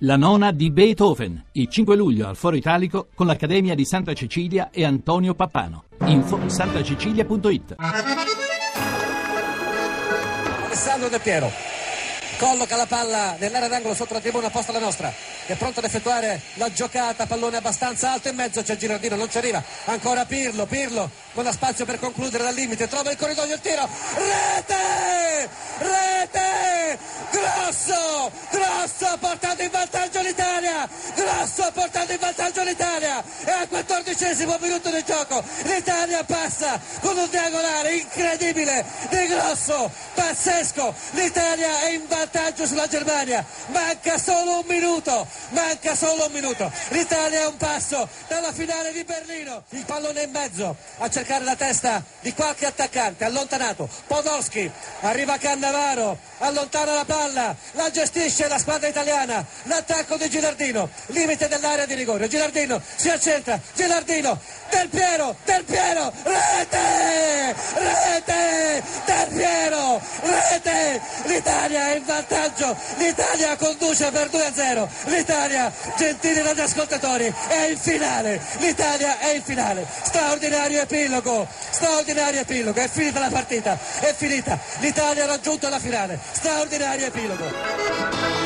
La nona di Beethoven, il 5 luglio al Foro Italico con l'Accademia di Santa Cecilia e Antonio Pappano. Info santacecilia.it Alessandro De Piero colloca la palla nell'area d'angolo sotto la tribuna opposta alla nostra. È pronto ad effettuare la giocata pallone abbastanza alto in mezzo c'è Girardino non ci arriva. Ancora Pirlo Pirlo con spazio per concludere dal limite trova il corridoio il tiro. Rete! Rete! Grosso grosso ha portato in vantaggio l'Italia grosso ha portato in vantaggio l'Italia e al quattordicesimo minuto di gioco l'Italia passa con un diagonale incredibile di grosso pazzesco l'Italia è in vantaggio sulla Germania. Manca solo un minuto, manca solo un minuto. L'Italia è un passo dalla finale di Berlino. Il pallone in mezzo a cercare la testa di qualche attaccante, allontanato. Podolski, arriva Cannavaro, allontana la palla, la gestisce la squadra italiana. L'attacco di Gilardino, limite dell'area di rigore. Gilardino si accentra, Gilardino, Del Piero, Del Piero, rete, rete, Del Piero, rete. L'Italia è in vantaggio, l'Italia conduce per 2-0, l'Italia, gentili radioascoltatori, è in finale, l'Italia è in finale, straordinario epilogo, straordinario epilogo, è finita la partita, è finita, l'Italia ha raggiunto la finale, straordinario epilogo.